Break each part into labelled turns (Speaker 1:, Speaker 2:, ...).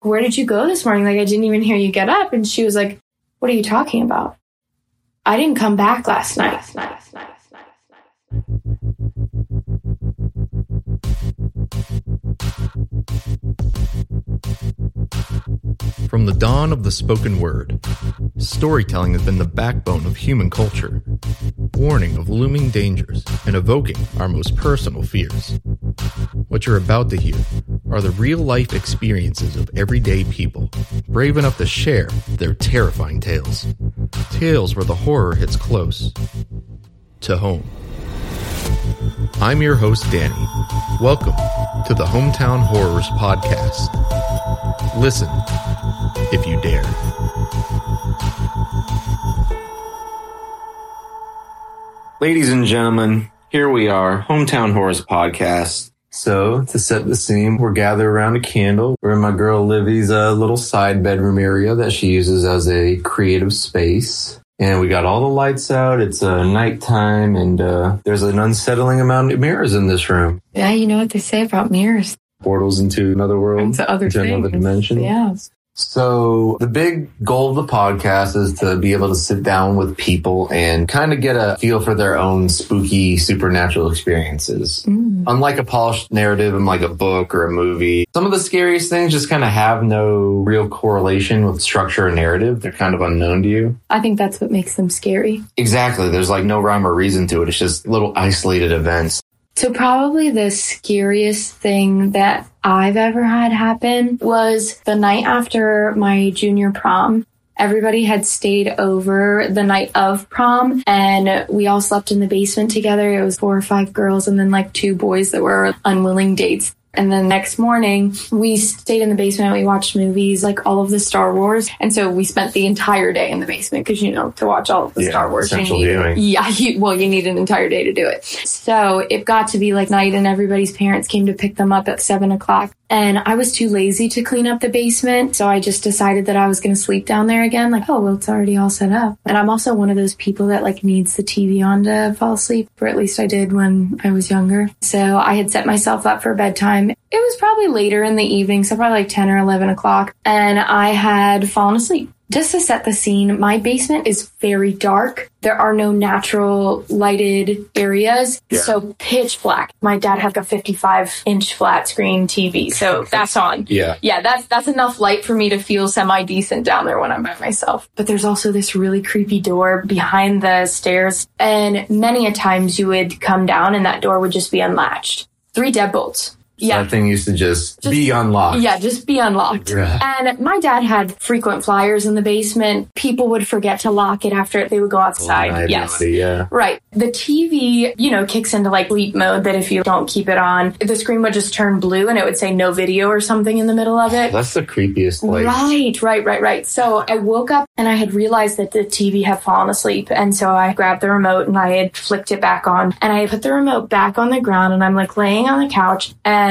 Speaker 1: Where did you go this morning? Like, I didn't even hear you get up. And she was like, What are you talking about? I didn't come back last night. Last night, last night, last night,
Speaker 2: From the dawn of the spoken word, storytelling has been the backbone of human culture, warning of looming dangers and evoking our most personal fears. What you're about to hear are the real life experiences of everyday people, brave enough to share their terrifying tales. Tales where the horror hits close to home. I'm your host, Danny. Welcome to the Hometown Horrors Podcast. Listen if you dare.
Speaker 3: Ladies and gentlemen, here we are, Hometown Horrors Podcast. So, to set the scene, we're gathered around a candle. We're in my girl Livy's uh, little side bedroom area that she uses as a creative space. And we got all the lights out. It's uh, nighttime, and uh, there's an unsettling amount of mirrors in this room.
Speaker 1: Yeah, you know what they say about mirrors.
Speaker 3: Portals into another world,
Speaker 1: Into other
Speaker 3: into another dimension.
Speaker 1: Yeah.
Speaker 3: So the big goal of the podcast is to be able to sit down with people and kind of get a feel for their own spooky supernatural experiences.
Speaker 1: Mm.
Speaker 3: Unlike a polished narrative in like a book or a movie, some of the scariest things just kind of have no real correlation with structure or narrative. They're kind of unknown to you.
Speaker 1: I think that's what makes them scary.
Speaker 3: Exactly. There's like no rhyme or reason to it. It's just little isolated events.
Speaker 1: So probably the scariest thing that I've ever had happen was the night after my junior prom. Everybody had stayed over the night of prom and we all slept in the basement together. It was four or five girls and then like two boys that were unwilling dates. And then next morning, we stayed in the basement. We watched movies, like all of the Star Wars. And so we spent the entire day in the basement because, you know, to watch all of the
Speaker 3: Yeah,
Speaker 1: Star Wars, you
Speaker 3: essential
Speaker 1: need-
Speaker 3: viewing.
Speaker 1: yeah, you, well, you need an entire day to do it. So it got to be like night, and everybody's parents came to pick them up at seven o'clock. And I was too lazy to clean up the basement, so I just decided that I was going to sleep down there again. Like, oh, well, it's already all set up. And I'm also one of those people that like needs the TV on to fall asleep, or at least I did when I was younger. So I had set myself up for bedtime. It was probably later in the evening, so probably like 10 or 11 o'clock, and I had fallen asleep. Just to set the scene, my basement is very dark. There are no natural lighted areas,
Speaker 3: Yeah.
Speaker 1: so pitch black. My dad had like a 55 inch flat screen TV, so that's on.
Speaker 3: Yeah.
Speaker 1: Yeah, that's that's enough light for me to feel semi decent down there when I'm by myself. But there's also this really creepy door behind the stairs, and many a times you would come down and that door would just be unlatched. Three deadbolts. Yeah.
Speaker 3: That thing used to just,
Speaker 1: Just-
Speaker 3: be unlocked.
Speaker 1: Yeah, just be unlocked.
Speaker 3: Yeah.
Speaker 1: And my dad had frequent flyers in the basement. People would forget to lock it after they would go outside. Yes.
Speaker 3: Yeah.
Speaker 1: Right. The TV, you know, kicks into like sleep mode that if you don't keep it on, the screen would just turn blue and it would say no video or something in the middle of it.
Speaker 3: That's the creepiest. Like,
Speaker 1: Right, right, right, right. So I woke up and I had realized that the TV had fallen asleep. And so I grabbed the remote and I had flicked it back on. And I put the remote back on the ground and I'm like laying on the couch and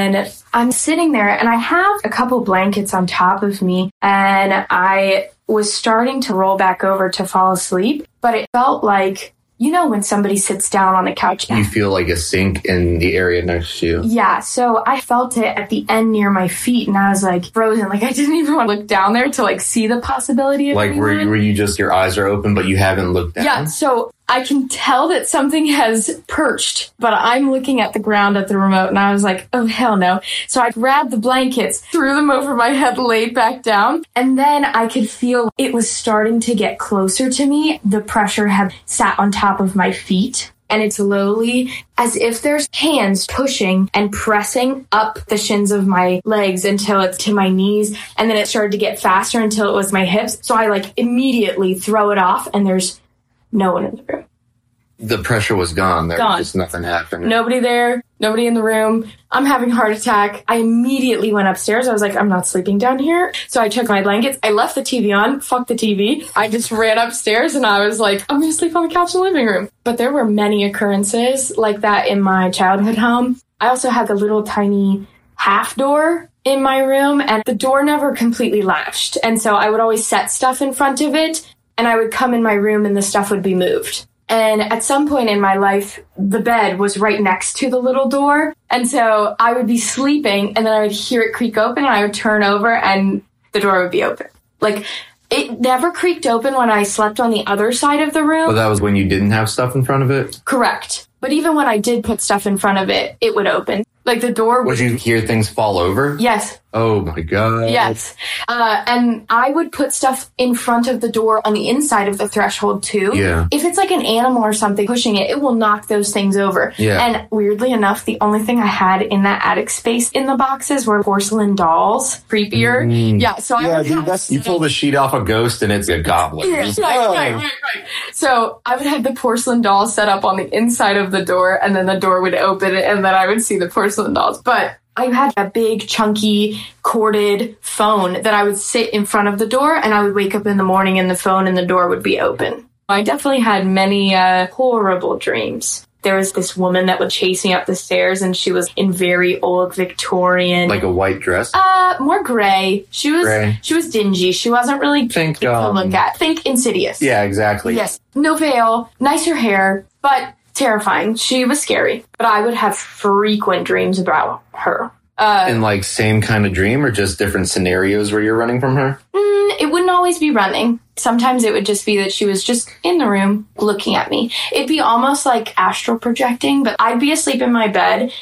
Speaker 1: I'm sitting there and I have a couple blankets on top of me and I was starting to roll back over to fall asleep. But it felt like, you know, when somebody sits down on the couch.
Speaker 3: you feel like a sink in the area next to you.
Speaker 1: Yeah, so I felt it at the end near my feet, and I was like frozen. Like I didn't even want to look down there to like see the possibility of
Speaker 3: Like where,
Speaker 1: anyone.
Speaker 3: where you just your eyes are open but you haven't looked down.
Speaker 1: Yeah, so I can tell that something has perched, but I'm looking at the ground at the remote, and I was like, oh hell no! So I grabbed the blankets, threw them over my head, laid back down, and then I could feel it was starting to get closer to me. The pressure had sat on top of my feet. And it's slowly as if there's hands pushing and pressing up the shins of my legs until it's to my knees. And then it started to get faster until it was my hips. So I like immediately throw it off and there's no one in the room.
Speaker 3: The pressure was gone. There
Speaker 1: Gone.
Speaker 3: was just nothing happened.
Speaker 1: Nobody there, nobody in the room. I'm having a heart attack. I immediately went upstairs. I was like, I'm not sleeping down here. So I took my blankets. I left the TV on. Fuck the TV. I just ran upstairs and I was like, I'm going to sleep on the couch in the living room. But there were many occurrences like that in my childhood home. I also had the little tiny half door in my room and the door never completely latched. And so I would always set stuff in front of it and I would come in my room and the stuff would be moved. And at some point in my life, the bed was right next to the little door. And so I would be sleeping and then I would hear it creak open and I would turn over and the door would be open. Like it never creaked open when I slept on the other side of the room.
Speaker 3: But that was when you didn't have stuff in front of it.
Speaker 1: Correct. But even when I did put stuff in front of it, it would open. Like the door
Speaker 3: Would you hear things fall over?
Speaker 1: Yes.
Speaker 3: Oh my god.
Speaker 1: Yes. Uh, and I would put stuff in front of the door on the inside of the threshold too.
Speaker 3: Yeah.
Speaker 1: If it's like an animal or something pushing it, it will knock those things over.
Speaker 3: Yeah.
Speaker 1: And weirdly enough, the only thing I had in that attic space in the boxes were porcelain dolls. Creepier.
Speaker 3: Mm.
Speaker 1: Yeah. So I
Speaker 3: Yeah,
Speaker 1: would
Speaker 3: dude,
Speaker 1: have
Speaker 3: you pull the sheet off a ghost and it's a goblin.
Speaker 1: Yeah, right,
Speaker 3: oh.
Speaker 1: right, right, right. So I would have the porcelain dolls set up on the inside of the door, and then the door would open, and then I would see the porcelain dolls. But I had a big, chunky, corded phone that I would sit in front of the door, and I would wake up in the morning, and the phone and the door would be open. I definitely had many uh, horrible dreams. There was this woman that would chase me up the stairs, and she was in very old Victorian,
Speaker 3: Like a white dress.
Speaker 1: uh, more gray. She was
Speaker 3: Gray.
Speaker 1: she was dingy. She wasn't really
Speaker 3: Think,
Speaker 1: to
Speaker 3: um,
Speaker 1: look at. Think Insidious.
Speaker 3: yeah, exactly.
Speaker 1: Yes. No veil, nicer hair, but terrifying. She was scary. But I would have frequent dreams about her. Uh,
Speaker 3: And like same kind of dream or just different scenarios where you're running from her?
Speaker 1: mm, it wouldn't always be running. Sometimes it would just be that she was just in the room looking at me. It'd be almost like astral projecting, but I'd be asleep in my bed,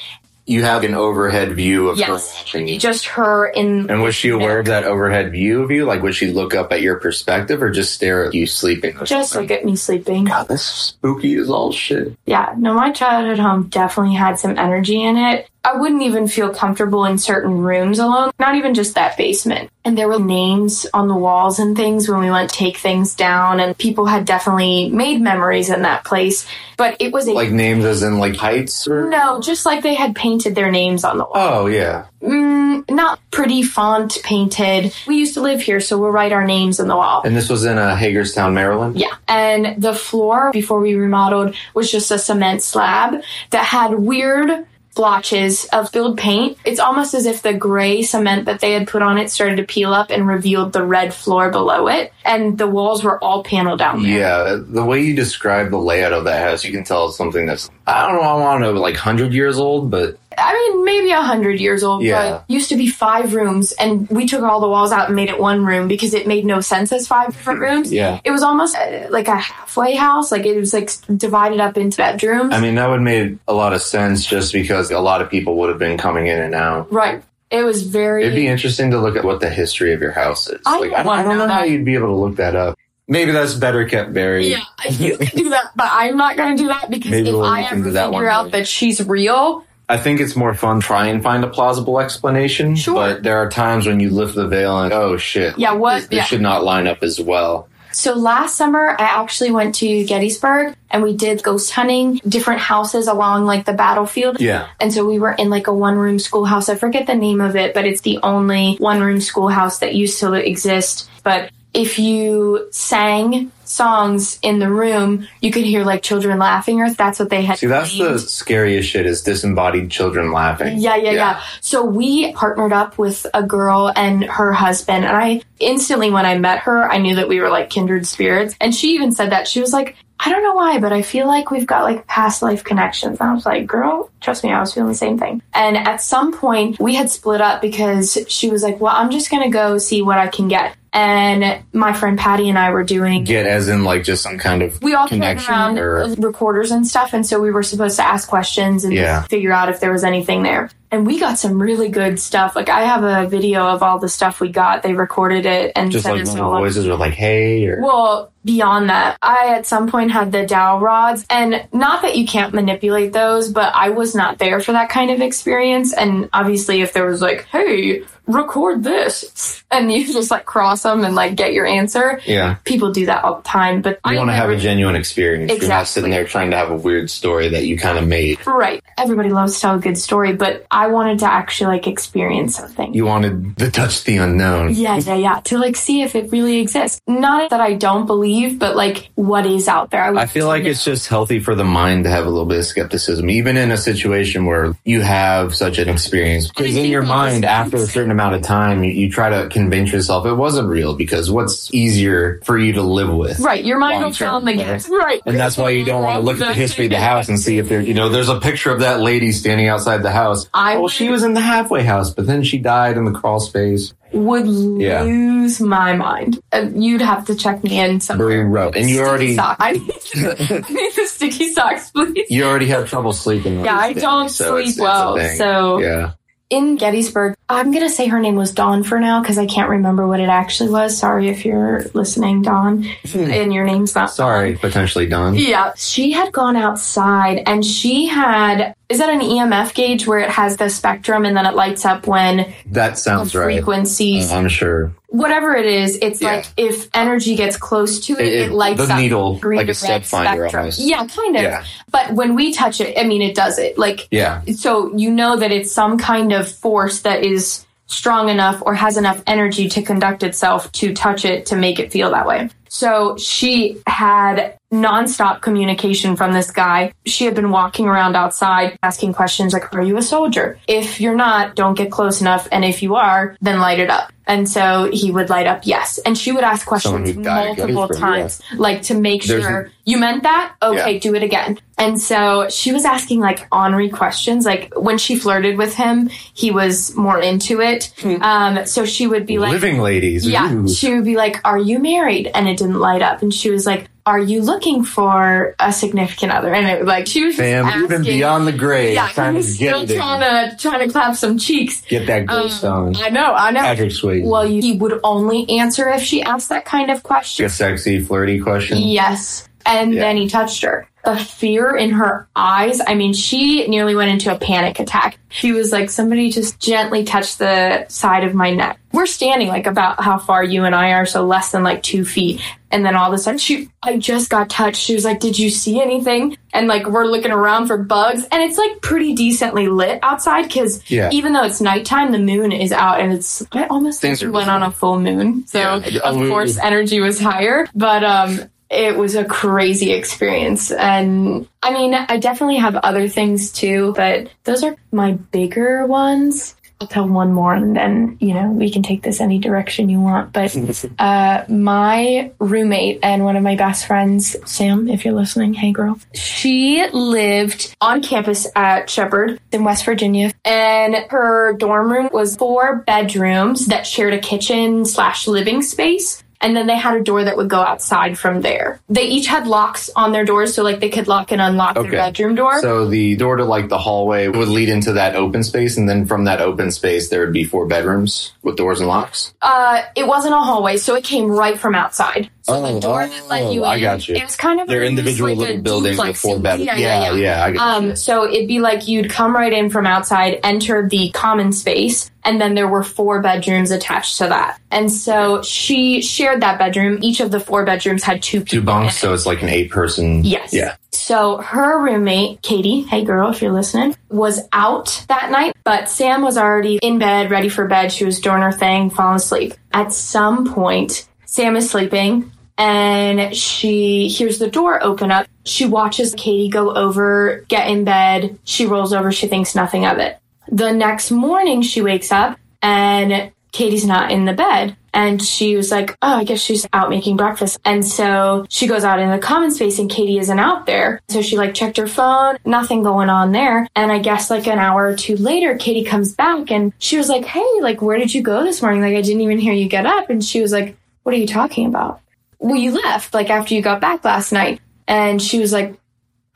Speaker 3: You have an overhead view of her watching you.
Speaker 1: just her in.
Speaker 3: And was she aware of that overhead view of you? Like, would she look up at your perspective or just stare at you sleeping?
Speaker 1: Just look at me sleeping.
Speaker 3: God, this spooky is all shit.
Speaker 1: Yeah, no, my childhood home definitely had some energy in it. I wouldn't even feel comfortable in certain rooms alone, not even just that basement. And there were names on the walls and things when we went take things down, and people had definitely made memories in that place. But it was a
Speaker 3: Like names as in like heights or?
Speaker 1: no, just like they had painted their names on the wall.
Speaker 3: Oh, yeah.
Speaker 1: Mm, not pretty font painted. We used to live here, so we'll write our names on the wall.
Speaker 3: And this was in uh, Hagerstown, Maryland?
Speaker 1: Yeah. And the floor before we remodeled was just a cement slab that had weird blotches of filled paint. It's almost as if the gray cement that they had put on it started to peel up and revealed the red floor below it. And the walls were all paneled down there.
Speaker 3: Yeah, the way you describe the layout of that house, you can tell it's something that's, I don't know, I want to know, like 100 years old, but
Speaker 1: I mean, maybe a hundred years old,
Speaker 3: Yeah.
Speaker 1: but used to be five rooms, and we took all the walls out and made it one room because it made no sense as five different rooms.
Speaker 3: yeah.
Speaker 1: It was almost uh, like a halfway house, like it was like divided up into bedrooms.
Speaker 3: I mean, that would make a lot of sense just because a lot of people would have been coming in and out.
Speaker 1: right. It was very.
Speaker 3: It'd be interesting to look at what the history of your house is.
Speaker 1: I
Speaker 3: like,
Speaker 1: don't
Speaker 3: I, don't, I don't know
Speaker 1: know
Speaker 3: how you'd be able to look that up. Maybe that's better kept buried.
Speaker 1: Yeah, you can do that, but I'm not going to do that because
Speaker 3: Maybe
Speaker 1: if
Speaker 3: we'll
Speaker 1: I ever
Speaker 3: into that
Speaker 1: figure out
Speaker 3: day.
Speaker 1: that she's real,
Speaker 3: I think it's more fun try and find a plausible explanation.
Speaker 1: Sure.
Speaker 3: But there are times when you lift the veil and oh shit.
Speaker 1: Yeah, what-
Speaker 3: This, this
Speaker 1: yeah.
Speaker 3: should not line up as well.
Speaker 1: So last summer, I actually went to Gettysburg and we did ghost hunting, different houses along like the battlefield.
Speaker 3: Yeah.
Speaker 1: And so we were in like a one room schoolhouse. I forget the name of it, but it's the only one room schoolhouse that used to exist. But if you sang songs in the room, you could hear like children laughing or that's what they had.
Speaker 3: See, that's
Speaker 1: named.
Speaker 3: the scariest shit is disembodied children laughing.
Speaker 1: Yeah, yeah, yeah, So we partnered up with a girl and her husband. And I instantly, when I met her, I knew that we were like kindred spirits. And she even said that. She was like, I don't know why, but I feel like we've got like past life connections. And I was like, girl, trust me, I was feeling the same thing. And at some point, we had split up because she was like, well, I'm just going to go see what I can get. And my friend Patty and I were doing
Speaker 3: Get as in like just some kind of
Speaker 1: we all carried
Speaker 3: connection
Speaker 1: around
Speaker 3: or
Speaker 1: recorders and stuff, and so we were supposed to ask questions and
Speaker 3: Yeah.
Speaker 1: figure out if there was anything there. And we got some really good stuff. Like I have a video of all the stuff we got. They recorded it and
Speaker 3: just like
Speaker 1: us
Speaker 3: little
Speaker 1: all. up.
Speaker 3: voices were like, hey, or
Speaker 1: Well, beyond that, I at some point had the dowel rods, and not that you can't manipulate those, but I was not there for that kind of experience. And obviously, if there was like, hey, record this, and you just like cross them and like get your answer,
Speaker 3: yeah.
Speaker 1: people do that all the time. But
Speaker 3: You
Speaker 1: I
Speaker 3: want to have a genuine experience. You're not
Speaker 1: Exactly.
Speaker 3: sitting there trying to have a weird story that you kind of made.
Speaker 1: Right. Everybody loves to tell a good story, but I wanted to actually like experience something.
Speaker 3: You wanted to touch the unknown.
Speaker 1: yeah, yeah, yeah. To like see if it really exists. Not that I don't believe, but like what is out there. would
Speaker 3: I feel like
Speaker 1: know.
Speaker 3: it's just healthy for the mind to have a little bit of skepticism, even in a situation where you have such an experience. Because in your mind, after a certain amount of time, you, you try to convince yourself it wasn't real because what's easier for you to live with?
Speaker 1: right. Your mind will
Speaker 3: long
Speaker 1: fill
Speaker 3: term,
Speaker 1: in the
Speaker 3: yeah.
Speaker 1: Right.
Speaker 3: And that's why you don't want to look at the history of the house and see if there, you know, there's a picture of that lady standing outside the house.
Speaker 1: I
Speaker 3: well, she was in the halfway house, but then she died in the crawl space.
Speaker 1: would
Speaker 3: Yeah.
Speaker 1: lose my mind. Uh, you'd have to check me in somewhere.
Speaker 3: Bro, and you already.
Speaker 1: I need, I need the sticky socks, please.
Speaker 3: you already have trouble sleeping.
Speaker 1: Yeah, I don't
Speaker 3: it's-
Speaker 1: sleep
Speaker 3: it's
Speaker 1: well.
Speaker 3: thing.
Speaker 1: So
Speaker 3: yeah,
Speaker 1: in Gettysburg, I'm gonna say her name was Dawn for now because I can't remember what it actually was. Sorry if you're listening, Dawn, hmm. and your name's not.
Speaker 3: sorry, potentially Dawn.
Speaker 1: Yeah, she had gone outside and she had. Is that an EMF gauge where it has the spectrum and then it lights up when
Speaker 3: That sounds right.
Speaker 1: Frequencies,
Speaker 3: I'm sure.
Speaker 1: whatever it is, it's
Speaker 3: Yeah.
Speaker 1: like if energy gets close to it, it,
Speaker 3: It- it-
Speaker 1: lights
Speaker 3: the
Speaker 1: up
Speaker 3: needle,
Speaker 1: green
Speaker 3: like a step finder
Speaker 1: spectrum.
Speaker 3: almost.
Speaker 1: Yeah, kind of.
Speaker 3: Yeah,
Speaker 1: But when we touch it, I mean, it does it. Like
Speaker 3: yeah.
Speaker 1: so you know that it's some kind of force that is strong enough or has enough energy to conduct itself to touch it to make it feel that way. So she had nonstop communication from this guy. She had been walking around outside asking questions like, Are you a soldier? If you're not, don't get close enough. And if you are, then light it up. And so he would light up yes. And she would ask questions
Speaker 3: who died at
Speaker 1: multiple times, like to make
Speaker 3: There's
Speaker 1: sure you meant that. Okay,
Speaker 3: Yeah.
Speaker 1: do it again. And so she was asking like ornery questions. Like when she flirted with him, he was more into it. Um, so she would be like,
Speaker 3: Living ladies.
Speaker 1: yeah,
Speaker 3: Ooh.
Speaker 1: she would be like, "Are you married?" And it didn't light up. And she was like, "Are you looking for a significant other?" And it like she was just
Speaker 3: Fam, even beyond the grave,
Speaker 1: Yeah,
Speaker 3: trying to get
Speaker 1: still trying to trying to clap some cheeks.
Speaker 3: Get that ghost
Speaker 1: Um,
Speaker 3: on.
Speaker 1: I know, I know.
Speaker 3: Patrick Swayze.
Speaker 1: Well, you, he would only answer if she asked that kind of question.
Speaker 3: a sexy, flirty question.
Speaker 1: Yes. And
Speaker 3: Yeah.
Speaker 1: then he touched her. The fear in her eyes, I mean, she nearly went into a panic attack. She was like, somebody just gently touched the side of my neck. We're standing like about how far you and I are, so less than like two feet. And then all of a sudden, she, I just got touched. She was like, Did you see anything? And like, we're looking around for bugs. And it's like pretty decently lit outside because
Speaker 3: Yeah.
Speaker 1: even though it's nighttime, the moon is out and it's, I almost
Speaker 3: Things
Speaker 1: think
Speaker 3: are
Speaker 1: we went on a full moon. So,
Speaker 3: Yeah.
Speaker 1: of course, energy was higher. But, um, it was a crazy experience. And I mean, I definitely have other things too, but those are my bigger ones. I'll tell one more and then, you know, we can take this any direction you want. But uh, my roommate and one of my best friends, Sam, if you're listening, hey girl, she lived on campus at Shepherd in West Virginia. And her dorm room was four bedrooms that shared a kitchen slash living space. And then they had a door that would go outside from there. They each had locks on their doors, so like they could lock and unlock
Speaker 3: Okay.
Speaker 1: their bedroom door.
Speaker 3: So the door to like the hallway would lead into that open space, and then from that open space there would be four bedrooms with doors and locks.
Speaker 1: Uh, it wasn't a hallway, so it came right from outside. So
Speaker 3: Oh,
Speaker 1: the door that let you in,
Speaker 3: oh, I got you.
Speaker 1: It was kind of
Speaker 3: They're
Speaker 1: almost
Speaker 3: individual
Speaker 1: like
Speaker 3: little buildings with four bedrooms.
Speaker 1: Yeah, yeah, yeah.
Speaker 3: I got you.
Speaker 1: Um, so it'd be like you'd come right in from outside, enter the common space, and then there were four bedrooms attached to that. And so she shared that bedroom. Each of the four bedrooms had two people.
Speaker 3: Two bunks,
Speaker 1: it.
Speaker 3: so it's like an eight person.
Speaker 1: Yes.
Speaker 3: Yeah.
Speaker 1: So her roommate, Katie, hey girl, if you're listening, was out that night, but Sam was already in bed, ready for bed. She was doing her thing, falling asleep. At some point, Sam is sleeping and she hears the door open up. She watches Katie go over, get in bed. She rolls over. She thinks nothing of it. The next morning, she wakes up and Katie's not in the bed. And she was like, oh, I guess she's out making breakfast. And so she goes out in the common space and Katie isn't out there. So she like checked her phone, nothing going on there. And I guess like an hour or two later, Katie comes back and she was like, hey, like, where did you go this morning? Like, I didn't even hear you get up. And she was like, what are you talking about? Well, you left like after you got back last night. And she was like,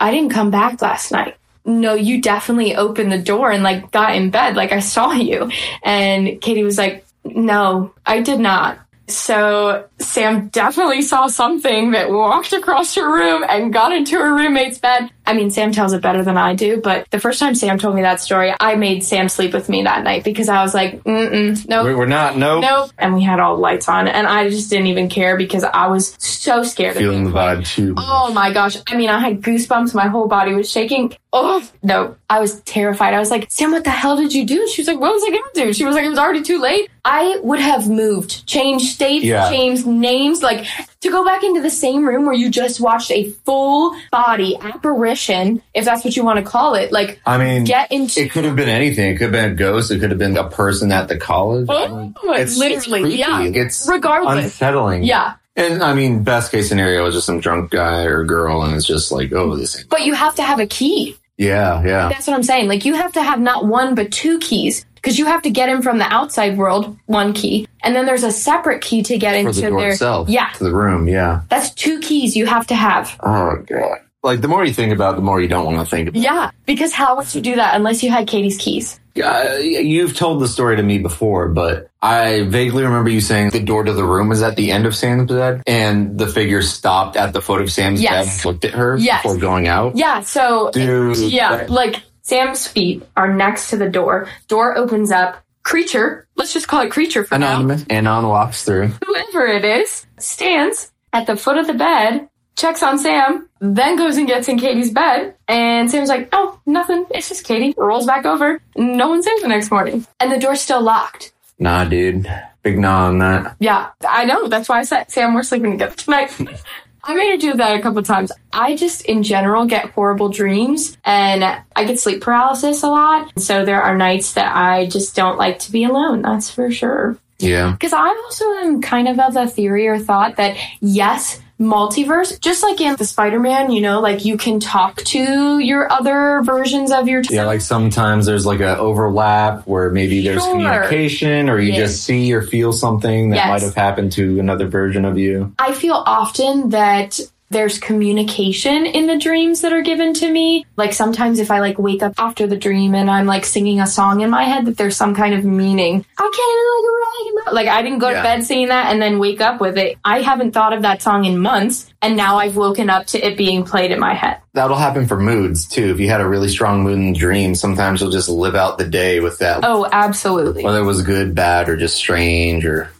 Speaker 1: I didn't come back last night. No, you definitely opened the door and like got in bed. Like I saw you. And Katie was like, no, I did not. So Sam definitely saw something that walked across her room and got into her roommate's bed. I mean, Sam tells it better than I do, but the first time Sam told me that story, I made Sam sleep with me that night because I was like, mm-mm, no,
Speaker 3: We- We're not. Nope.
Speaker 1: Nope. And we had all the lights on, and I just didn't even care because I was so scared.
Speaker 3: Feeling the vibe too.
Speaker 1: Oh my gosh. I mean, I had goosebumps. My whole body was shaking. Oh, no. I was terrified. I was like, Sam, what the hell did you do? She was like, what was I going to do? She was like, it was already too late. I would have moved, changed states,
Speaker 3: Yeah.
Speaker 1: changed names, like to go back into the same room where you just watched a full body apparition, if that's what you want to call it. Like,
Speaker 3: I mean,
Speaker 1: get into.
Speaker 3: it could have been anything. It could have been a ghost. It could have been a person at the college.
Speaker 1: Oh,
Speaker 3: It's
Speaker 1: literally,
Speaker 3: it's
Speaker 1: yeah.
Speaker 3: It's
Speaker 1: Regardless.
Speaker 3: unsettling.
Speaker 1: yeah.
Speaker 3: And I mean, best case scenario is just some drunk guy or girl, and it's just like, oh, this.
Speaker 1: But you have to have a key.
Speaker 3: Yeah, yeah.
Speaker 1: That's what I'm saying. Like you have to have not one but two keys because you have to get in from the outside world, one key, and then there's a separate key to get
Speaker 3: For
Speaker 1: into
Speaker 3: the
Speaker 1: their.
Speaker 3: itself.
Speaker 1: Yeah,
Speaker 3: To the room, yeah.
Speaker 1: that's two keys you have to have.
Speaker 3: Oh, God. Like, the more you think about it, the more you don't want to think about
Speaker 1: Yeah, because how would you do that unless you had Katie's keys?
Speaker 3: Uh, you've told the story to me before, but I vaguely remember you saying the door to the room was at the end of Sam's bed, and the figure stopped at the foot of Sam's
Speaker 1: Yes.
Speaker 3: bed and looked at her
Speaker 1: Yes.
Speaker 3: before going out.
Speaker 1: Yeah, so
Speaker 3: Dude.
Speaker 1: yeah,
Speaker 3: that-
Speaker 1: like Sam's feet are next to the door. Door opens up. Creature, let's just call it creature for now.
Speaker 3: Anonymous. Anon walks through.
Speaker 1: Whoever it is stands at the foot of the bed, checks on Sam, then goes and gets in Katie's bed. And Sam's like, "Oh, nothing. It's just Katie." Rolls back over. No one's in the next morning, and the door's still locked.
Speaker 3: Nah, dude. Big nah on that.
Speaker 1: Yeah, I know. That's why I said, Sam, we're sleeping together tonight. I made her do that a couple times. I just, in general, get horrible dreams and I get sleep paralysis a lot. So there are nights that I just don't like to be alone. That's for sure.
Speaker 3: Yeah.
Speaker 1: Because I also am kind of of the theory or thought that yes, multiverse, just like in the Spider-Man, you know, like you can talk to your other versions of your
Speaker 3: Yeah, like sometimes there's like a overlap where maybe there's
Speaker 1: Sure.
Speaker 3: communication or you
Speaker 1: Yes.
Speaker 3: just see or feel something that
Speaker 1: Yes.
Speaker 3: might have happened to another version of you.
Speaker 1: I feel often that there's communication in the dreams that are given to me. Like sometimes if I like wake up after the dream and I'm like singing a song in my head that there's some kind of meaning. I can't even like write Like I didn't go
Speaker 3: Yeah.
Speaker 1: to bed singing that and then wake up with it. I haven't thought of that song in months and now I've woken up to it being played in my head.
Speaker 3: That'll happen for moods too. If you had a really strong mood in the dream, sometimes you'll just live out the day with that,
Speaker 1: Oh, absolutely.
Speaker 3: whether it was good, bad, or just strange or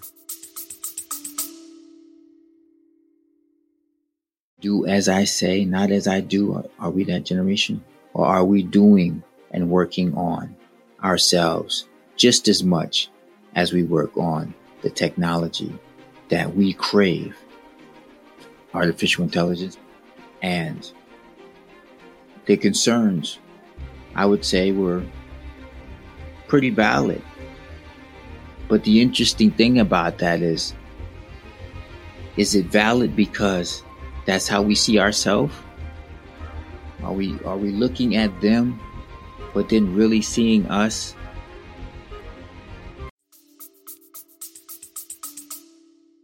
Speaker 4: do as I say, not as I do? Are, we that generation? Or are we doing and working on ourselves just as much as we work on the technology that we crave? Artificial intelligence and the concerns, I would say, were pretty valid. But the interesting thing about that is, is it valid because that's how we see ourselves? Are we are we looking at them but then really seeing us?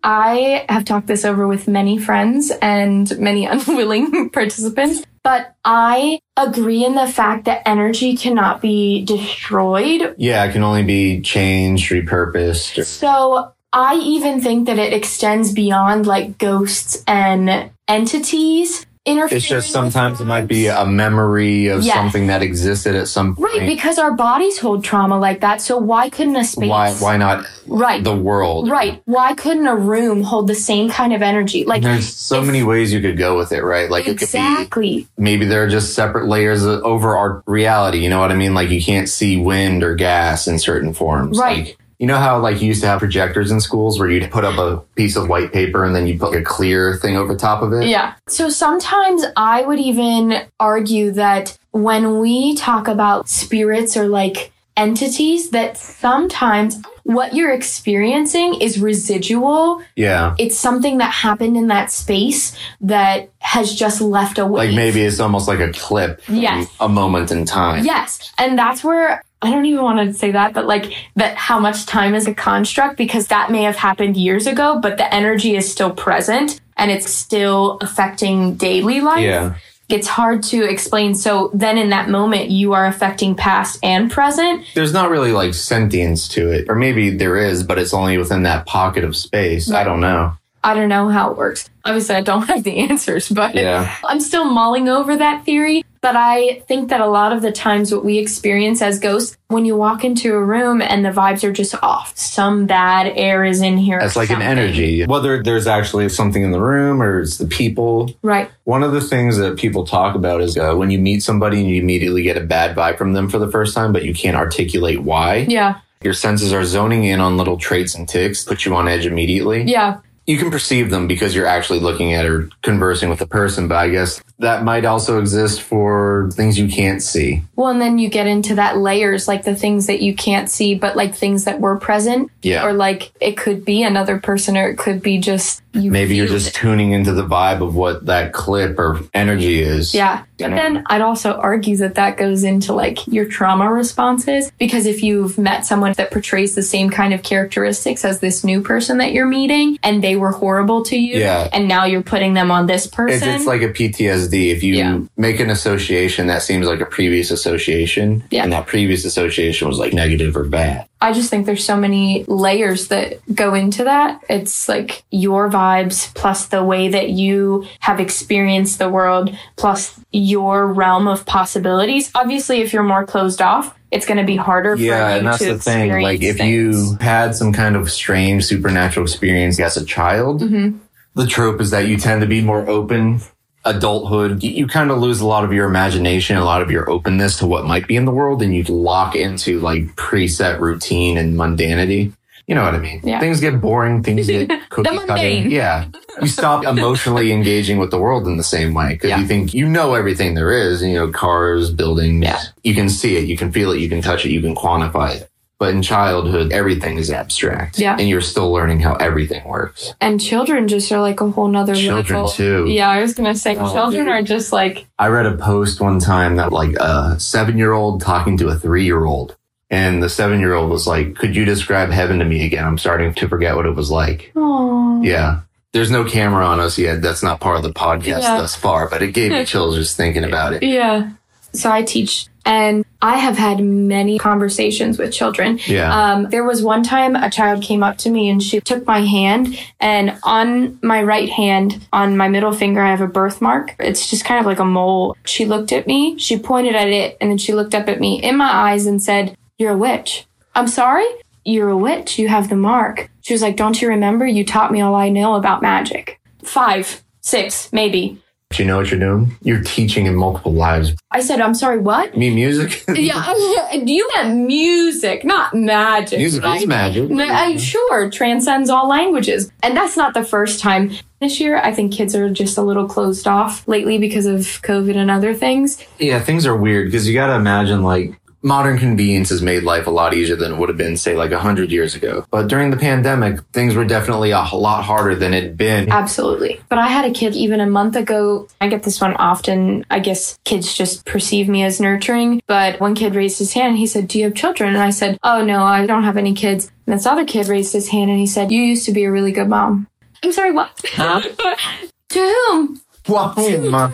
Speaker 1: I have talked this over with many friends and many unwilling participants, but I agree in the fact that energy cannot be destroyed.
Speaker 3: yeah, it can only be changed, repurposed. Or,
Speaker 1: So I even think that it extends beyond like ghosts and entities. Interfering
Speaker 3: it's just sometimes it might be a memory of
Speaker 1: Yes.
Speaker 3: something that existed at some point.
Speaker 1: Right, because our bodies hold trauma like that. So why couldn't a space
Speaker 3: why why not
Speaker 1: Right.
Speaker 3: the world?
Speaker 1: Right. Why couldn't a room hold the same kind of energy? Like
Speaker 3: There's so
Speaker 1: if-
Speaker 3: many ways you could go with it, right? Like it could be
Speaker 1: exactly.
Speaker 3: maybe there are just separate layers of- over our reality. You know what I mean? Like you can't see wind or gas in certain forms.
Speaker 1: Right.
Speaker 3: Like, you know how like you used to have projectors in schools where you'd put up a piece of white paper and then you put like a clear thing over top of it?
Speaker 1: Yeah. So sometimes I would even argue that when we talk about spirits or like entities, that sometimes what you're experiencing is residual.
Speaker 3: Yeah.
Speaker 1: It's something that happened in that space that has just left a
Speaker 3: Like maybe it's almost like a clip
Speaker 1: Yes.
Speaker 3: a moment in time.
Speaker 1: Yes. And that's where I don't even want to say that, but like that how much time is a construct because that may have happened years ago, but the energy is still present and it's still affecting daily life.
Speaker 3: Yeah.
Speaker 1: It's hard to explain. So then in that moment, you are affecting past and present.
Speaker 3: There's not really like sentience to it. Or maybe there is, but it's only within that pocket of space. I don't know.
Speaker 1: I don't know how it works. Obviously, I don't have the answers, but
Speaker 3: Yeah.
Speaker 1: I'm still mulling over that theory. But I think that a lot of the times what we experience as ghosts, when you walk into a room and the vibes are just off, some bad air is in here.
Speaker 3: It's like an energy. Whether there's actually something in the room or it's the people.
Speaker 1: Right.
Speaker 3: One of the things that people talk about is uh, when you meet somebody and you immediately get a bad vibe from them for the first time, but you can't articulate why.
Speaker 1: Yeah.
Speaker 3: Your senses are zoning in on little traits and ticks, put you on edge immediately.
Speaker 1: Yeah.
Speaker 3: You can perceive them because you're actually looking at or conversing with the person, but I guess that might also exist for things you can't see.
Speaker 1: Well, and then you get into that layers, like the things that you can't see, but like things that were present.
Speaker 3: Yeah.
Speaker 1: Or like it could be another person or it could be just you.
Speaker 3: Maybe you're just
Speaker 1: it.
Speaker 3: tuning into the vibe of what that clip or energy is.
Speaker 1: Yeah. But then I'd also argue that that goes into like your trauma responses because if you've met someone that portrays the same kind of characteristics as this new person that you're meeting and they were horrible to you
Speaker 3: Yeah.
Speaker 1: and now you're putting them on this
Speaker 3: It's,
Speaker 1: person.
Speaker 3: it's like a PTSD. The if you
Speaker 1: Yeah.
Speaker 3: make an association that seems like a previous association,
Speaker 1: Yeah.
Speaker 3: and that previous association was like negative or bad.
Speaker 1: I just think there's so many layers that go into that. It's like your vibes plus the way that you have experienced the world plus your realm of possibilities. Obviously, if you're more closed off, it's going to be harder for
Speaker 3: Yeah,
Speaker 1: you
Speaker 3: and that's
Speaker 1: to
Speaker 3: the thing. Like, if
Speaker 1: experience
Speaker 3: you had some kind of strange supernatural experience as a child,
Speaker 1: Mhm.
Speaker 3: the trope is that you tend to be more open. Adulthood, you, you kind of lose a lot of your imagination, a lot of your openness to what might be in the world, and you lock into like preset routine and mundanity. You know what I mean?
Speaker 1: Yeah.
Speaker 3: Things get boring. Things get cookie cutting. Yeah. You stop emotionally engaging with the world in the same way because
Speaker 1: Yeah.
Speaker 3: you think you know everything there is. You know, cars, buildings.
Speaker 1: Yeah.
Speaker 3: You can see it. You can feel it. You can touch it. You can quantify it. But in childhood, everything is abstract.
Speaker 1: Yeah.
Speaker 3: And you're still learning how everything works.
Speaker 1: and children just are like a whole nother
Speaker 3: Children
Speaker 1: level.
Speaker 3: too.
Speaker 1: Yeah, I was gonna say
Speaker 3: Oh,
Speaker 1: children
Speaker 3: dude.
Speaker 1: are just like
Speaker 3: I read a post one time that like a seven year old talking to a three year old. And the seven year old was like, Could you describe heaven to me again? I'm starting to forget what it was like.
Speaker 1: oh
Speaker 3: Yeah. There's no camera on us yet. That's not part of the podcast
Speaker 1: Yeah.
Speaker 3: thus far, but it gave me chills just thinking about it.
Speaker 1: Yeah. So I teach and I have had many conversations with children.
Speaker 3: Yeah.
Speaker 1: Um, there was one time a child came up to me and she took my hand, and on my right hand, on my middle finger, I have a birthmark. It's just kind of like a mole. She looked at me, she pointed at it, and then she looked up at me in my eyes and said, You're a witch. I'm sorry? You're a witch. You have the mark. She was like, Don't you remember? You taught me all I know about magic. Five, six, maybe.
Speaker 3: Do you know what you're doing? You're teaching in multiple lives.
Speaker 1: I said, I'm sorry, what?
Speaker 3: You mean music?
Speaker 1: Yeah, uh, you meant music, not magic.
Speaker 3: music
Speaker 1: right?
Speaker 3: is magic.
Speaker 1: No, I'm uh, sure transcends all languages. And that's not the first time. This year, I think kids are just a little closed off lately because of COVID and other things.
Speaker 3: Yeah, things are weird because you got to imagine like modern convenience has made life a lot easier than it would have been, say, like a hundred years ago. But during the pandemic, things were definitely a lot harder than it'd been.
Speaker 1: Absolutely. But I had a kid even a month ago. I get this one often. I guess kids just perceive me as nurturing. But one kid raised his hand and he said, Do you have children? And I said, Oh, no, I don't have any kids. And this other kid raised his hand and he said, You used to be a really good mom. I'm sorry, what? to whom?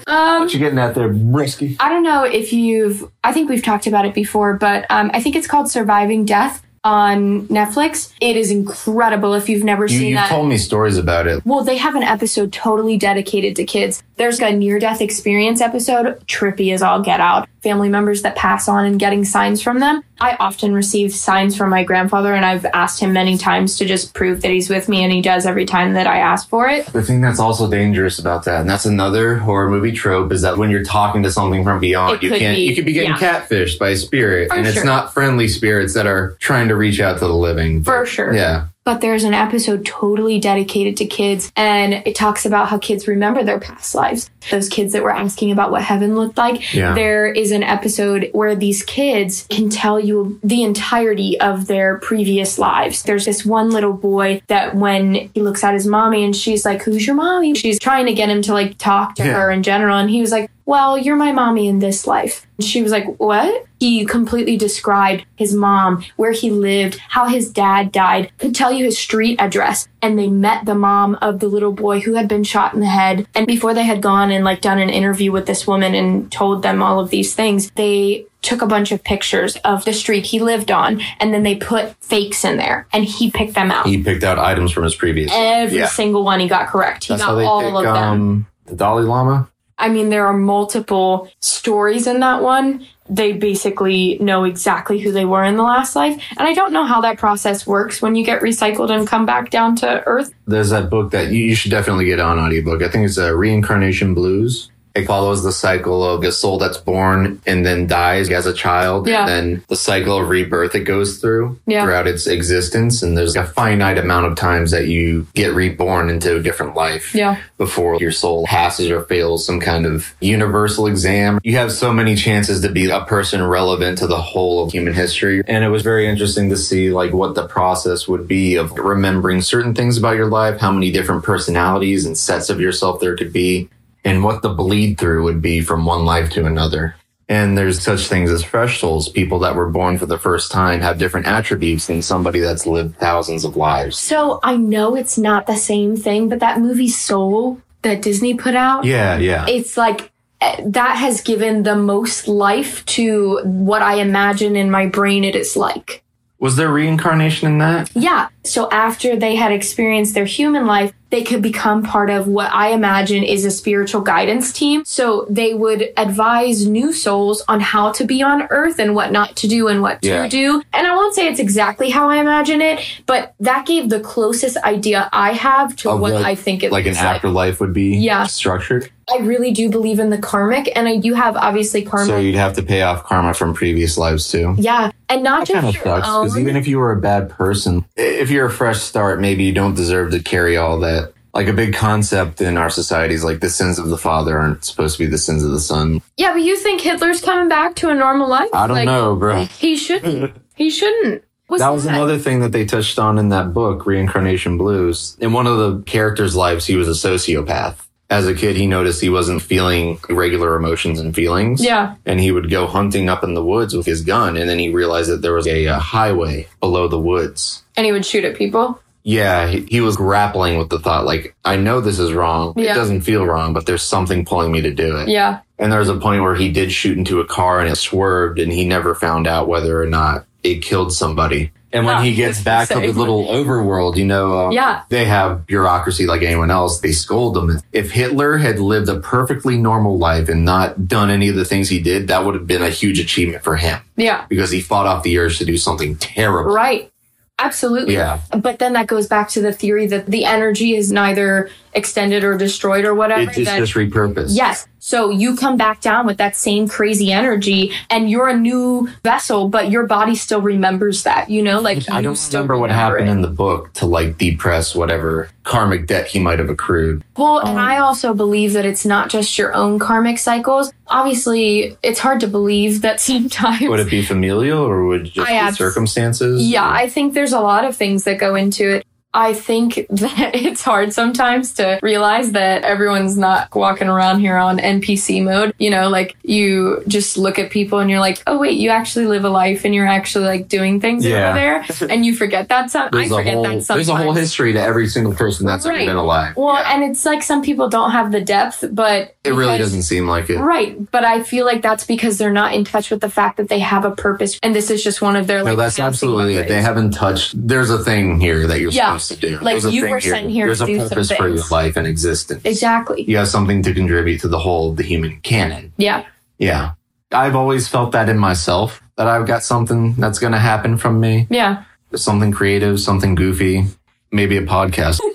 Speaker 1: Um,
Speaker 3: what you getting at there, Brisky?
Speaker 1: I don't know if you've, I think we've talked about it before, but um, I think it's called Surviving Death on Netflix. It is incredible if you've never
Speaker 3: You,
Speaker 1: seen
Speaker 3: you've
Speaker 1: that.
Speaker 3: told me stories about it.
Speaker 1: well, they have an episode totally dedicated to kids. There's a near death experience episode, trippy as all get out. Family members that pass on and getting signs from them. I often receive signs from my grandfather, and I've asked him many times to just prove that he's with me, and he does every time that I ask for it.
Speaker 3: The thing that's also dangerous about that, and that's another horror movie trope, is that when you're talking to something from beyond,
Speaker 1: It
Speaker 3: you can't
Speaker 1: be-
Speaker 3: you could be getting
Speaker 1: yeah.
Speaker 3: catfished by a spirit,
Speaker 1: For
Speaker 3: and it's not friendly spirits that are trying to reach out to the living.
Speaker 1: For sure.
Speaker 3: Yeah.
Speaker 1: But there's an episode totally dedicated to kids, and it talks about how kids remember their past lives. Those kids that were asking about what heaven looked like.
Speaker 3: Yeah.
Speaker 1: There is an episode where these kids can tell you the entirety of their previous lives. There's this one little boy that when he looks at his mommy and she's like, Who's your mommy? She's trying to get him to like talk to
Speaker 3: Yeah.
Speaker 1: her in general. And he was like, Well, you're my mommy in this life. And she was like, What? He completely described his mom, where he lived, how his dad died, could tell you his street address. And they met the mom of the little boy who had been shot in the head. And before they had gone and like done an interview with this woman and told them all of these things, they took a bunch of pictures of the street he lived on and then they put fakes in there and he picked them out.
Speaker 3: He picked out items from his previous.
Speaker 1: Every
Speaker 3: Yeah.
Speaker 1: single one he got correct. He
Speaker 3: That's
Speaker 1: got all
Speaker 3: pick
Speaker 1: of them.
Speaker 3: um, the Dalai Lama.
Speaker 1: I mean, there are multiple stories in that one. They basically know exactly who they were in the last life. And I don't know how that process works when you get recycled and come back down to Earth.
Speaker 3: There's that book that you, you should definitely get on audiobook. I think it's uh, Reincarnation Blues. It follows the cycle of a soul that's born and then dies as a child.
Speaker 1: Yeah.
Speaker 3: And then the cycle of rebirth it goes through
Speaker 1: Yeah.
Speaker 3: throughout its existence. And there's a finite amount of times that you get reborn into a different life
Speaker 1: Yeah.
Speaker 3: before your soul passes or fails some kind of universal exam. You have so many chances to be a person relevant to the whole of human history. And it was very interesting to see like what the process would be of remembering certain things about your life, how many different personalities and sets of yourself there could be, and what the bleed through would be from one life to another. And there's such things as fresh souls. People that were born for the first time have different attributes than somebody that's lived thousands of lives.
Speaker 1: So I know it's not the same thing, but that movie Soul that Disney put out,
Speaker 3: Yeah, yeah.
Speaker 1: it's like eh, that has given the most life to what I imagine in my brain it is like.
Speaker 3: Was there reincarnation in that?
Speaker 1: Yeah. So after they had experienced their human life, they could become part of what I imagine is a spiritual guidance team. So they would advise new souls on how to be on earth and what not to do and what
Speaker 3: Yeah.
Speaker 1: to do. And I won't say it's exactly how I imagine it, but that gave the closest idea I have to
Speaker 3: Of
Speaker 1: what
Speaker 3: what,
Speaker 1: I think it
Speaker 3: like an
Speaker 1: looks like.
Speaker 3: afterlife would be
Speaker 1: Yeah.
Speaker 3: structured.
Speaker 1: I really do believe in the karmic, and I do have obviously karma.
Speaker 3: So you'd have to pay off karma from previous lives too.
Speaker 1: yeah, and not
Speaker 3: That kind of
Speaker 1: just your
Speaker 3: sucks because
Speaker 1: own.
Speaker 3: even if you were a bad person, if you're a fresh start, maybe you don't deserve to carry all that. Like a big concept in our society is like the sins of the father aren't supposed to be the sins of the son.
Speaker 1: yeah, but you think Hitler's coming back to a normal life?
Speaker 3: I don't
Speaker 1: Like,
Speaker 3: know, bro.
Speaker 1: He shouldn't. he shouldn't. What's
Speaker 3: that was another thing that they touched on in that book, Reincarnation Blues. In one of the characters' lives, he was a sociopath. As a kid, he noticed he wasn't feeling regular emotions and feelings.
Speaker 1: Yeah.
Speaker 3: And he would go hunting up in the woods with his gun, and then he realized that there was a, uh highway below the woods.
Speaker 1: And he would shoot at people.
Speaker 3: Yeah, he, he was grappling with the thought, like, I know this is wrong.
Speaker 1: Yeah.
Speaker 3: It doesn't feel wrong, but there's something pulling me to do it.
Speaker 1: Yeah.
Speaker 3: And there was a point where he did shoot into a car and it swerved, and he never found out whether or not it killed somebody. And when
Speaker 1: Ah,
Speaker 3: he gets back to the little overworld, you know, uh,
Speaker 1: Yeah.
Speaker 3: they have bureaucracy like anyone else. They scold them. If Hitler had lived a perfectly normal life and not done any of the things he did, that would have been a huge achievement for him
Speaker 1: Yeah.
Speaker 3: because he fought off the urge to do something terrible.
Speaker 1: Right. Absolutely.
Speaker 3: Yeah.
Speaker 1: But then that goes back to the theory that the energy is neither extended or destroyed or whatever.
Speaker 3: It's just,
Speaker 1: that-
Speaker 3: just repurposed.
Speaker 1: Yes. So you come back down with that same crazy energy and you're a new vessel, but your body still remembers that, you know, like
Speaker 3: I don't remember what happened
Speaker 1: it.
Speaker 3: in the book to like depress whatever karmic debt he might have accrued.
Speaker 1: Well,
Speaker 3: Um,
Speaker 1: and I also believe that it's not just your own karmic cycles. Obviously, it's hard to believe that sometimes.
Speaker 3: Would it be familial or would it just
Speaker 1: I
Speaker 3: be circumstances?
Speaker 1: Yeah, I think there's a lot of things that go into it. I think that it's hard sometimes to realize that everyone's not walking around here on NPC mode. You know, like you just look at people and you're like, oh, wait, you actually live a life and you're actually like doing things
Speaker 3: Yeah.
Speaker 1: over there. And you forget that. Some- I
Speaker 3: There's a
Speaker 1: forget
Speaker 3: whole
Speaker 1: that
Speaker 3: there's a whole history to every single person that's ever
Speaker 1: Right.
Speaker 3: been alive.
Speaker 1: Well,
Speaker 3: Yeah.
Speaker 1: and it's like some people don't have the depth, but
Speaker 3: it really doesn't seem like it.
Speaker 1: Right, but I feel like that's because they're not in touch with the fact that they have a purpose, and this is just one of their like,
Speaker 3: No,
Speaker 1: that's
Speaker 3: absolutely it. They haven't touched. There's a thing here that you're
Speaker 1: Yeah.
Speaker 3: Supposed to do.
Speaker 1: Like, you were sent here
Speaker 3: There's
Speaker 1: to
Speaker 3: a
Speaker 1: do
Speaker 3: purpose for your life and existence.
Speaker 1: exactly.
Speaker 3: You have something to contribute to the whole of the human canon.
Speaker 1: Yeah,
Speaker 3: Yeah. I've always felt that in myself that I've got something that's going to happen from me.
Speaker 1: yeah.
Speaker 3: Something creative, something goofy, maybe a podcast.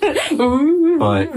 Speaker 3: but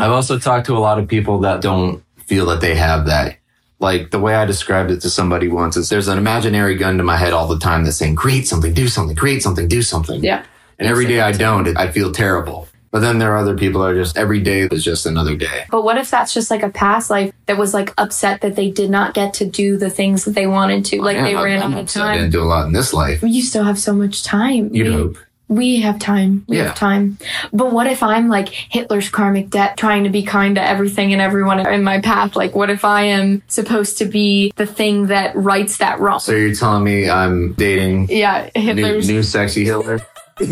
Speaker 3: I've also talked to a lot of people that don't feel that they have that. Like the way I described it to somebody once is there's an imaginary gun to my head all the time that's saying, create something, do something, create something, do something.
Speaker 1: Yeah.
Speaker 3: And every day I don't, I feel terrible. But then there are other people that are just, every day is just another day.
Speaker 1: But what if that's just like a past life that was like upset that they did not get to do the things that they wanted to, like
Speaker 3: Man,
Speaker 1: they ran out of
Speaker 3: upset I didn't do a lot in this life.
Speaker 1: You still have so much time.
Speaker 3: You'd
Speaker 1: we,
Speaker 3: hope.
Speaker 1: we have time. We
Speaker 3: Yeah.
Speaker 1: have time. But what if I'm like Hitler's karmic debt, trying to be kind to everything and everyone in my path? Like, what if I am supposed to be the thing that rights that wrong?
Speaker 3: So you're telling me I'm dating
Speaker 1: yeah,
Speaker 3: new,
Speaker 1: Hitler's.
Speaker 3: new sexy Hitler?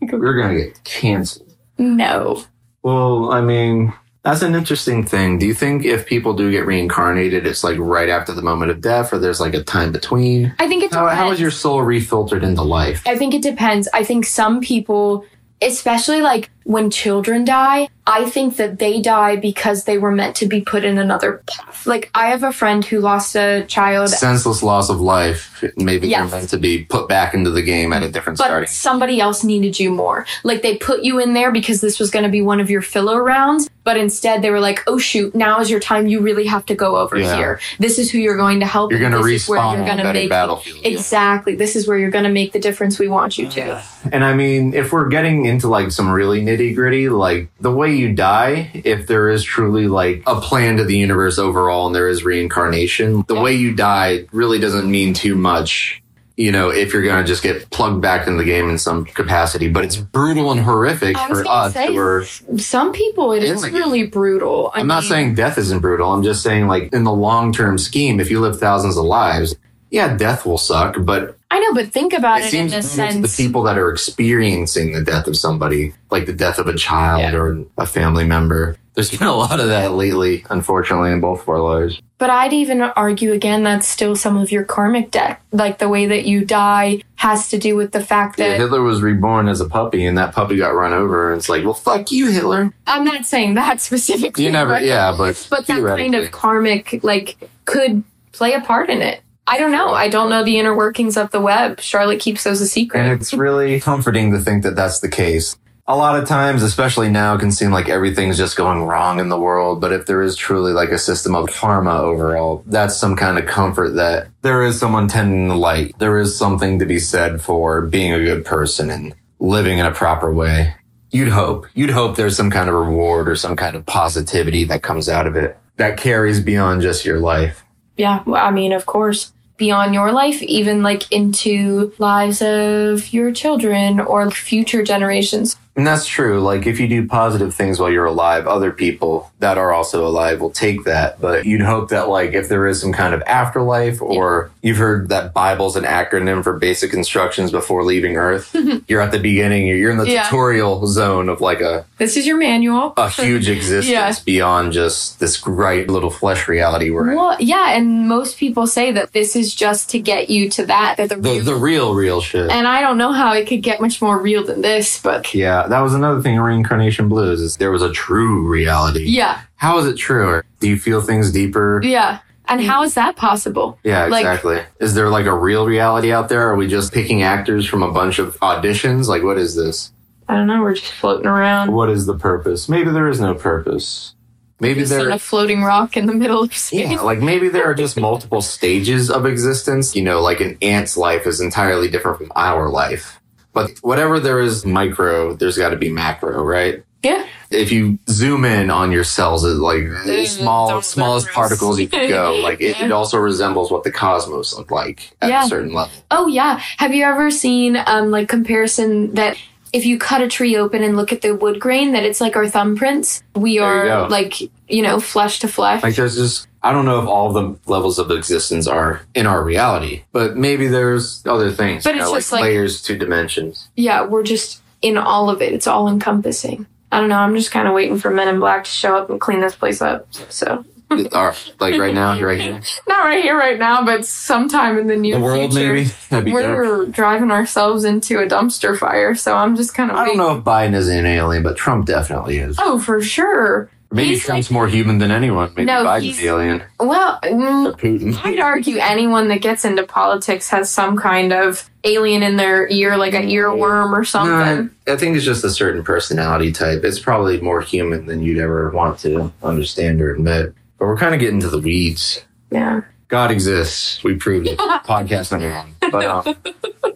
Speaker 3: We're going to get canceled.
Speaker 1: no.
Speaker 3: Well, I mean, that's an interesting thing. Do you think if people do get reincarnated, it's like right after the moment of death, or there's like a time between?
Speaker 1: I think it
Speaker 3: How,
Speaker 1: depends.
Speaker 3: how is your soul refiltered into life?
Speaker 1: I think it depends. I think some people, especially like when children die, I think that they die because they were meant to be put in another path. Like I have a friend who lost a child
Speaker 3: Senseless loss of life. Maybe
Speaker 1: Yes.
Speaker 3: you're meant to be put back into the game at a different
Speaker 1: but
Speaker 3: starting.
Speaker 1: somebody else needed you more. Like they put you in there because this was going to be one of your filler rounds, but instead they were like, "Oh shoot, now is your time. You really have to go over
Speaker 3: Yeah.
Speaker 1: here. This is who you're going to help.
Speaker 3: You're going to
Speaker 1: this where
Speaker 3: respawn
Speaker 1: you're gonna
Speaker 3: a better
Speaker 1: make
Speaker 3: battlefield.
Speaker 1: exactly. This is where you're going to make the difference we want you to."
Speaker 3: And I mean, if we're getting into like some really nitty gritty, like the way you die, if there is truly like a plan to the universe overall and there is reincarnation, the way you die really doesn't mean too much. You know, if you're going to just get plugged back into the game in some capacity, but it's brutal and horrific for us.
Speaker 1: say, Some people it is
Speaker 3: Yeah,
Speaker 1: is
Speaker 3: like-
Speaker 1: really brutal. I
Speaker 3: I'm not saying death isn't brutal. I'm just saying, like, in the long term scheme, if you live thousands of lives, yeah, death will suck, but
Speaker 1: I know, but think about
Speaker 3: it
Speaker 1: it,
Speaker 3: seems
Speaker 1: in
Speaker 3: it's
Speaker 1: sense.
Speaker 3: the people that are experiencing the death of somebody, like the death of a child
Speaker 1: Yeah.
Speaker 3: or a family member. There's been a lot of that lately, unfortunately, in both of our lives.
Speaker 1: But I'd even argue again that's still some of your karmic debt. Like the way that you die has to do with the fact
Speaker 3: Yeah,
Speaker 1: that
Speaker 3: Hitler was reborn as a puppy, and that puppy got run over, and it's like, well, fuck you, Hitler.
Speaker 1: I'm not saying that specifically.
Speaker 3: You never,
Speaker 1: but,
Speaker 3: yeah, but
Speaker 1: But that kind of karmic like could play a part in it. I don't know. I don't know the inner workings of the web. Charlotte keeps those a secret.
Speaker 3: And it's really comforting to think that that's the case. A lot of times, especially now, it can seem like everything's just going wrong in the world. But if there is truly like a system of karma overall, that's some kind of comfort that there is someone tending the light. There is something to be said for being a good person and living in a proper way. You'd hope. You'd hope there's some kind of reward or some kind of positivity that comes out of it that carries beyond just your life.
Speaker 1: Yeah, well, I mean, of course, beyond your life, even like into lives of your children or future generations.
Speaker 3: And that's true. Like, if you do positive things while you're alive, other people that are also alive will take that. But you'd hope that, like, if there is some kind of afterlife, or you've heard that Bible's an acronym for basic instructions before leaving Earth, mm-hmm. you're at the beginning, you're in the
Speaker 1: Yeah.
Speaker 3: tutorial zone of like a,
Speaker 1: This is your manual.
Speaker 3: a huge existence
Speaker 1: Yeah.
Speaker 3: beyond just this great little flesh reality we're in.
Speaker 1: Well, yeah, and most people say that this is just to get you to that. That the,
Speaker 3: The,
Speaker 1: real-
Speaker 3: the real, real shit.
Speaker 1: and I don't know how it could get much more real than this, but
Speaker 3: yeah, that was another thing in Reincarnation Blues is there was a true reality.
Speaker 1: yeah,
Speaker 3: How is it true? Do you feel things deeper?
Speaker 1: yeah. And how is that possible?
Speaker 3: Yeah,
Speaker 1: Like-
Speaker 3: exactly. is there like a real reality out there? Are we just picking actors from a bunch of auditions? Like, what is this?
Speaker 1: I don't know. We're just floating around.
Speaker 3: What is the purpose? Maybe there is no purpose. Maybe
Speaker 1: Just in
Speaker 3: there,
Speaker 1: a floating rock in the middle of space.
Speaker 3: yeah, like maybe there are just multiple stages of existence. You know, like an ant's life is entirely different from our life. But whatever there is micro, there's got to be macro, right?
Speaker 1: Yeah.
Speaker 3: If you zoom in on your cells, it's like the
Speaker 1: Mm,
Speaker 3: small, smallest particles you can go. Like it, it also resembles what the cosmos look like at
Speaker 1: Yeah.
Speaker 3: a certain level.
Speaker 1: Oh yeah. Have you ever seen um like comparison that if you cut a tree open and look at the wood grain, that it's like our thumbprints. We
Speaker 3: There you
Speaker 1: are
Speaker 3: go.
Speaker 1: like you know flesh to flesh.
Speaker 3: Like there's just I don't know if all of the levels of existence are in our reality, but maybe there's other things.
Speaker 1: But it's
Speaker 3: know,
Speaker 1: just like-
Speaker 3: layers to dimensions.
Speaker 1: yeah, we're just in all of it. It's all encompassing. I don't know. I'm just kind of waiting for Men in Black to show up and clean this place up. So
Speaker 3: or like right now, right here.
Speaker 1: not right here, right now, but sometime in the near
Speaker 3: The world
Speaker 1: future.
Speaker 3: maybe. That'd be.
Speaker 1: We're driving ourselves into a dumpster fire, so I'm just kind of.
Speaker 3: I don't know if Biden is an alien, but Trump definitely is.
Speaker 1: Oh, for sure.
Speaker 3: Maybe
Speaker 1: he's
Speaker 3: Trump's more human than anyone. Maybe
Speaker 1: No,
Speaker 3: Biden's
Speaker 1: he's-
Speaker 3: the alien.
Speaker 1: Well, mm,
Speaker 3: Putin.
Speaker 1: I'd argue anyone that gets into politics has some kind of alien in their ear, like an earworm or
Speaker 3: No,
Speaker 1: something.
Speaker 3: I, I think it's just a certain personality type. It's probably more human than you'd ever want to understand or admit. But we're kind of getting to the weeds.
Speaker 1: Yeah.
Speaker 3: God exists. We proved it. Podcast number one. But um,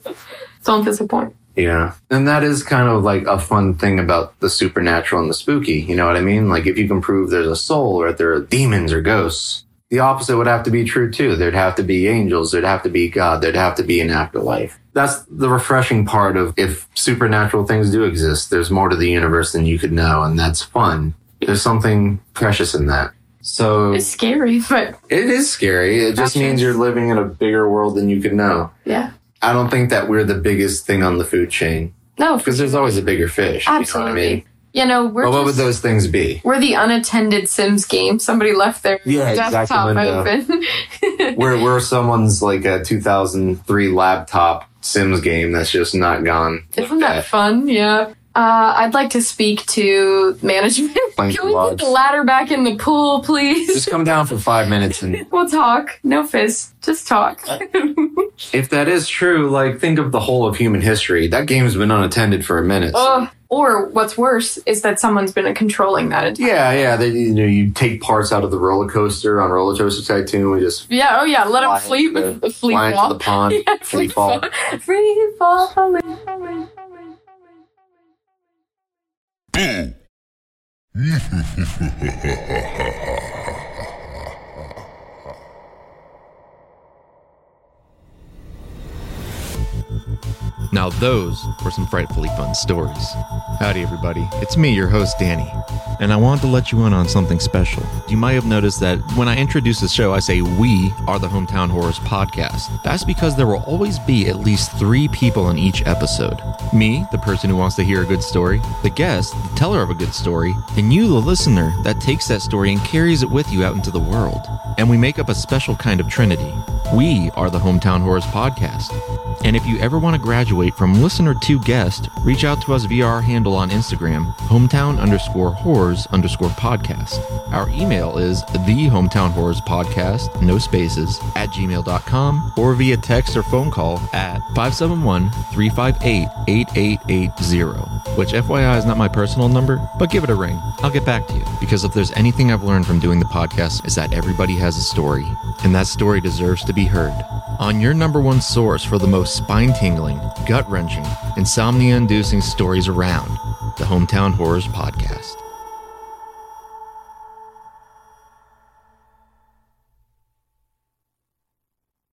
Speaker 1: Don't disappoint.
Speaker 3: Yeah. And that is kind of like a fun thing about the supernatural and the spooky. You know what I mean? Like if you can prove there's a soul or there are demons or ghosts, the opposite would have to be true too. There'd have to be angels. There'd have to be God. There'd have to be an afterlife. That's the refreshing part of if supernatural things do exist, there's more to the universe than you could know. And that's fun. There's something precious in that. So
Speaker 1: It's scary, but
Speaker 3: it is scary. It just means you're living in a bigger world than you could know.
Speaker 1: yeah.
Speaker 3: I don't think that we're the biggest thing on the food chain
Speaker 1: No,
Speaker 3: because there's always a bigger fish.
Speaker 1: absolutely.
Speaker 3: You know what I mean?
Speaker 1: You know, we're
Speaker 3: But what would those things be?
Speaker 1: we're the unattended Sims game. Somebody left their
Speaker 3: Yeah,
Speaker 1: desktop
Speaker 3: window.
Speaker 1: open.
Speaker 3: Where we're someone's like a 2003 laptop Sims game that's just not gone.
Speaker 1: Isn't that fun? Yeah. Uh, I'd like to speak to management.
Speaker 5: Thank
Speaker 1: Can we put the ladder back in the pool, please?
Speaker 5: Just come down for five minutes and
Speaker 1: we'll talk. No fizz. Just talk.
Speaker 5: if that is true, like think of the whole of human history. That game's been unattended for a minute.
Speaker 1: Ugh. Or what's worse is that someone's been controlling that. Entire-
Speaker 5: Yeah, yeah. They, you know, you take parts out of the roller coaster on Roller Coaster Tycoon. We just
Speaker 1: yeah. Oh yeah. Let them fleet.
Speaker 5: the- fly into the pond,
Speaker 1: Yeah,
Speaker 5: free fall.
Speaker 1: Free falling.
Speaker 3: Now, those were some frightfully fun stories. Howdy, everybody. It's me, your host, Danny. And I wanted to let you in on something special. You might have noticed that when I introduce the show, I say we are the Hometown Horrors podcast. That's because there will always be at least three people in each episode me, the person who wants to hear a good story, the guest, the teller of a good story, and you, the listener, that takes that story and carries it with you out into the world. And we make up a special kind of trinity. We are the Hometown Horrors podcast. And if you ever want to graduate from listener to guest, reach out to us via our handle on Instagram, hometown underscore horrors underscore podcast. Our email is the hometown horrors podcast, no spaces, at gmail.com or via text or phone call at 571 358 8880, which FYI is not my personal number, but give it a ring. I'll get back to you because if there's anything I've learned from doing the podcast is that everybody has a story, and that story deserves to be heard. On your number one source for the most spine tingling, gut wrenching, insomnia inducing stories around, the Hometown Horrors Podcast.